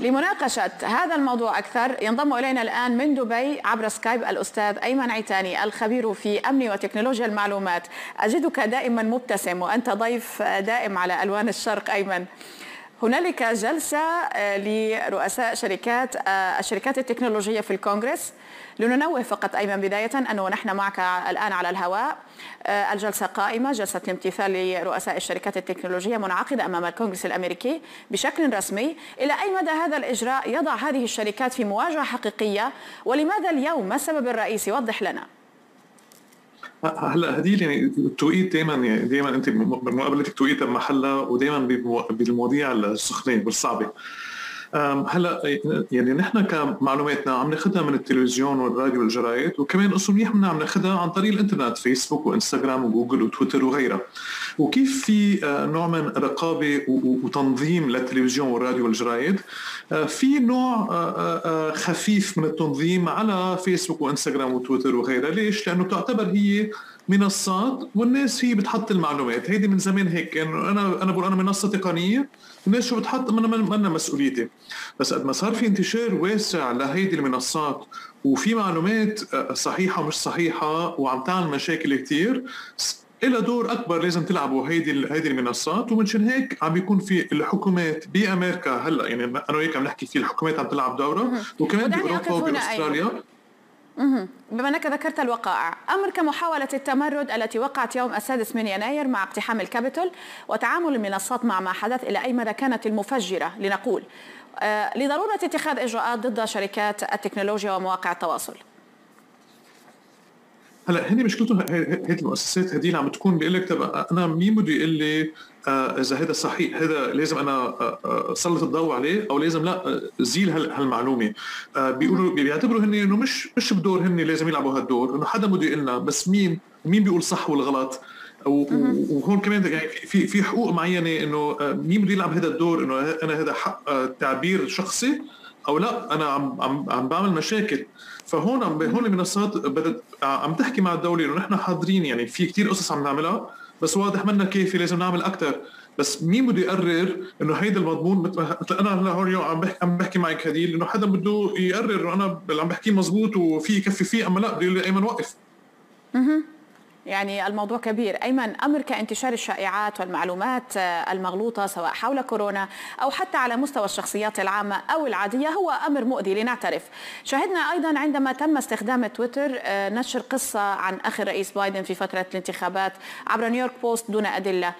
لمناقشة هذا الموضوع أكثر ينضم إلينا الآن من دبي عبر سكايب الأستاذ أيمن عيتاني الخبير في أمن وتكنولوجيا المعلومات. أجدك دائما مبتسم وأنت ضيف دائم على ألوان الشرق أيمن. هنالك جلسة آه، لرؤساء شركات آه، الشركات التكنولوجية في الكونغرس. لننوه فقط أيمن بداية أنه نحن معك الآن على الهواء. آه، الجلسة قائمة جلسة الامتثال لرؤساء الشركات التكنولوجية منعقدة أمام الكونغرس الأمريكي بشكل رسمي. إلى أي مدى هذا الإجراء؟ يضع هذه الشركات في مواجهة حقيقية؟ ولماذا اليوم؟ ما السبب الرئيسي؟ وضح لنا. هلا هدي يعني التوقيت دائما يعني دائما أنت بمقابلتك توقيتها بمحلها ودائما بالمواضيع السخنه والصعبة. هلا يعني نحن كمعلوماتنا عم ناخذها من التلفزيون والراديو والجرايد وكمان قصه منيح عم ناخذها عن طريق الإنترنت فيسبوك وإنستغرام وجوجل وتويتر وغيرها. وكيف في آه، نوع من رقابة وتنظيم للتلفزيون والراديو والجرايد آه، في نوع آه، خفيف من التنظيم على فيسبوك وإنستغرام وتويتر وغيرها. ليش؟ لأنه تعتبر هي منصات والناس هي بتحط المعلومات. هيدي من زمان هيك. انه أنا أنا بقول أنا منصة تقنية الناس شو بتحط؟ من منا مسؤوليتي. بس قد ما صار في انتشار واسع لهيدي المنصات وفي معلومات صحيحة ومش صحيحة وعم تعمل مشاكل كثير إلى دور أكبر لازم تلعبوا هيدي هيدي المنصات ومنشان هيك عم بيكون في الحكومات بأمريكا هلأ يعني أنا وياك عم نحكي في الحكومات عم تلعب دورة وكمان بأوروبا وبأستراليا. بما أنك ذكرت الوقائع أمر كمحاولة التمرد التي وقعت يوم السادس من يناير مع اقتحام الكابيتول وتعامل المنصات مع ما حدث إلى أي مدى كانت المفجرة لنقول آه، لضرورة اتخاذ إجراءات ضد شركات التكنولوجيا ومواقع التواصل. هلا هني مشكلته هيدي المؤسسات هدي اللي عم تكون بيقول لك طب أنا مين بده يقول لي آه إذا هذا صحيح هذا لازم أنا آه أسلط آه، الضوء عليه أو لازم لا زيل هالمعلومة. بيقولوا بيعتبروا هن إنه مش مش بدور هن لازم يلعبوا هالدور إنه حدا بده يقول لنا بس مين مين بيقول صح والغلط. وهون كمان يعني في في حقوق معينة إنه مين بده يلعب هذا الدور إنه أنا هذا حق تعبير شخصي أو لا أنا عم عم عم بعمل مشاكل. فهون عم هون المنصات بدت عم تحكي مع الدولة إنه نحن حاضرين يعني في كثير قصص عم نعملها بس واضح منا كافي لازم نعمل أكثر بس مين بده يقرر إنه هيدا المضمون مثل أنا هلا هون عم بحكي عم بحكي معك هديل إنه حدا بده يقرر إنه أنا اللي عم بحكيه مزبوط وفي يكفي فيه أما لا بده يقول لي أيمن وقف. يعني الموضوع كبير. أيمن أمر كانتشار الشائعات والمعلومات آه، المغلوطة سواء حول كورونا أو حتى على مستوى الشخصيات العامة أو العادية هو أمر مؤذي لنعترف. شاهدنا أيضا عندما تم استخدام تويتر آه، نشر قصة عن أخي الرئيس بايدن في فترة الانتخابات عبر نيويورك بوست دون أدلة.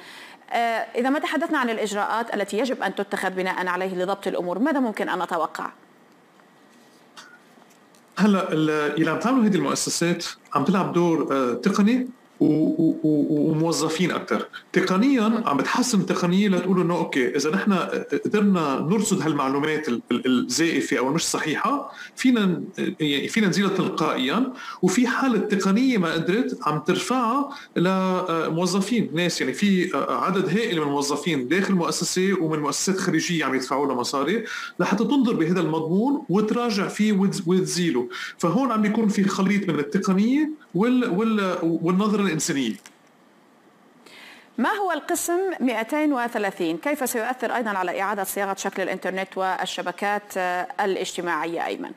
آه، إذا ما تحدثنا عن الإجراءات التي يجب أن تتخذ بناء عليه لضبط الأمور ماذا ممكن أن نتوقع؟ هلا اللي عم تعمله هذه المؤسسات عم تلعب دور تقني وموظفين أكثر تقنيا عم بتحسن التقنيه لتقول إنه okay إذا نحن قدرنا نرصد هالمعلومات الزائفة أو مش صحيحة فينا يعني فينا نزيلها تلقائيا وفي حالة تقنية ما قدرت عم ترفعها لموظفين ناس. يعني في عدد هائل من الموظفين داخل المؤسسه ومن مؤسسات خارجية عم يدفعوا لها مصاري لحتى تنظر بهذا المضمون وتراجع فيه وتزيله. فهون عم بيكون في خليط من التقنية وال وال والنظرة الإنسانية. ما هو القسم 230 كيف سيؤثر أيضا على إعادة صياغة شكل الإنترنت والشبكات الاجتماعية ايمن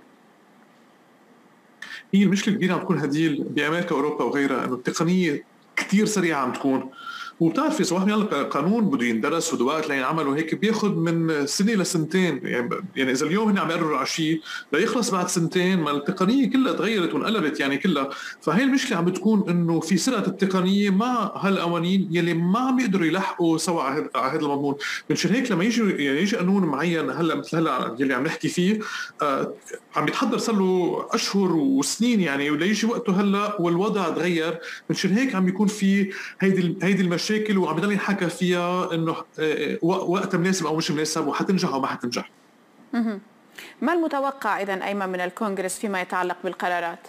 هي المشكلة الكبيرة عم تكون هديل بأمريكا وأوروبا وغيرها إنه التقنية كثير سريعة عم تكون. وبتعرفي صباح من قانون بده يندرس وقت لينعمل وهيك بياخذ من سنة لسنتين. يعني, يعني إذا اليوم هن عم يقرروا على شيء ليخلص بعد سنتين ما التقنية كلها تغيرت وانقلبت يعني كلها. فهي المشكلة عم بتكون إنه في سرعة التقنية مع هالقوانين يلي ما عم يقدروا يلحقوا سوا على هذا المضمون. منشان هيك لما يجي يعني يجي قانون معين هلأ مثل هلأ يلي عم نحكي فيه آه عم يتحضر صار له أشهر وسنين يعني وليجي وقته هلأ والوضع تغير. منشان هيك عم بيكون في هيدي هيدي المشاكل مشاكل وعم بضل ينحكى فيها إنه آه، آه، وقت مناسب أو مش مناسب وحتنجح أو ما حتنجح ما المتوقع اذا أيمن من الكونغرس فيما يتعلق بالقرارات؟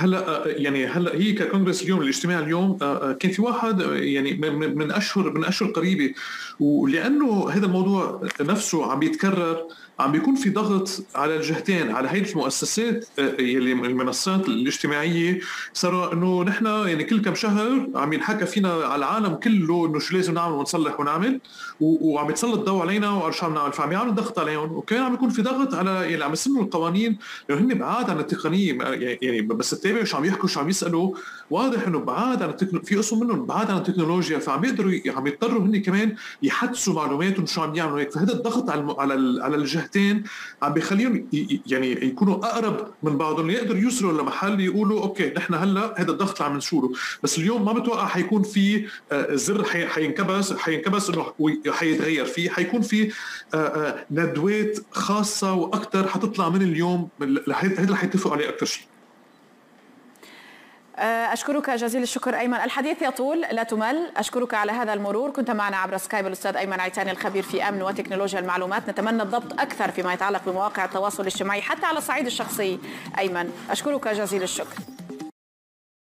هلا يعني هلا هي ككونغرس اليوم الاجتماع اليوم كان في واحد يعني من أشهر من أشهر قريبة. ولأنه هذا الموضوع نفسه عم بيتكرر عم بيكون في ضغط على الجهتين على هيدي المؤسسات آه، يلي المنصات الاجتماعية. صار إنه نحن يعني كل كم شهر عم ينحكى فينا على العالم كله إنه شو لازم نعمل ونصلح ونعمل. وعم يتسلط الضوء علينا وشو عم نعمل. فعم يعمل ضغط عليهم. وكمان عم يكون في ضغط على يعني عم يسنوا القوانين. لأنه هن بعاد عن التقنية يعني بس تتابع شو عم يحكوا شو عم يسألوا. واضح إنه بعاد عن التكنو... في قسم منهم بعاد عن التكنولوجيا فعم يقدروا عم يضطروا هن كمان يحدثوا معلوماتهم شو عم يعملوا هيك. فهذا الضغط على على على الجهتين عم بيخليهم يعني يكونوا أقرب من بعضهم يقدروا يوصلوا لمحل يقولوا أوكي نحن هلأ هذا الضغط اللي عم نشوره بس اليوم ما بتوقع حيكون في آه، زر حينكبس حينكبس إنه حيتغير. فيه حيكون في آه، آه، ندوات خاصة وأكثر حتطلع من اليوم هذا اللي حيتفقوا عليه أكثر شيء. أشكرك جزيل الشكر أيمن. الحديث يطول لا تمل. أشكرك على هذا المرور. كنت معنا عبر سكايب الأستاذ أيمن عيتاني الخبير في أمن وتكنولوجيا المعلومات. نتمنى الضبط أكثر فيما يتعلق بمواقع التواصل الاجتماعي حتى على الصعيد الشخصي. أيمن أشكرك جزيل الشكر.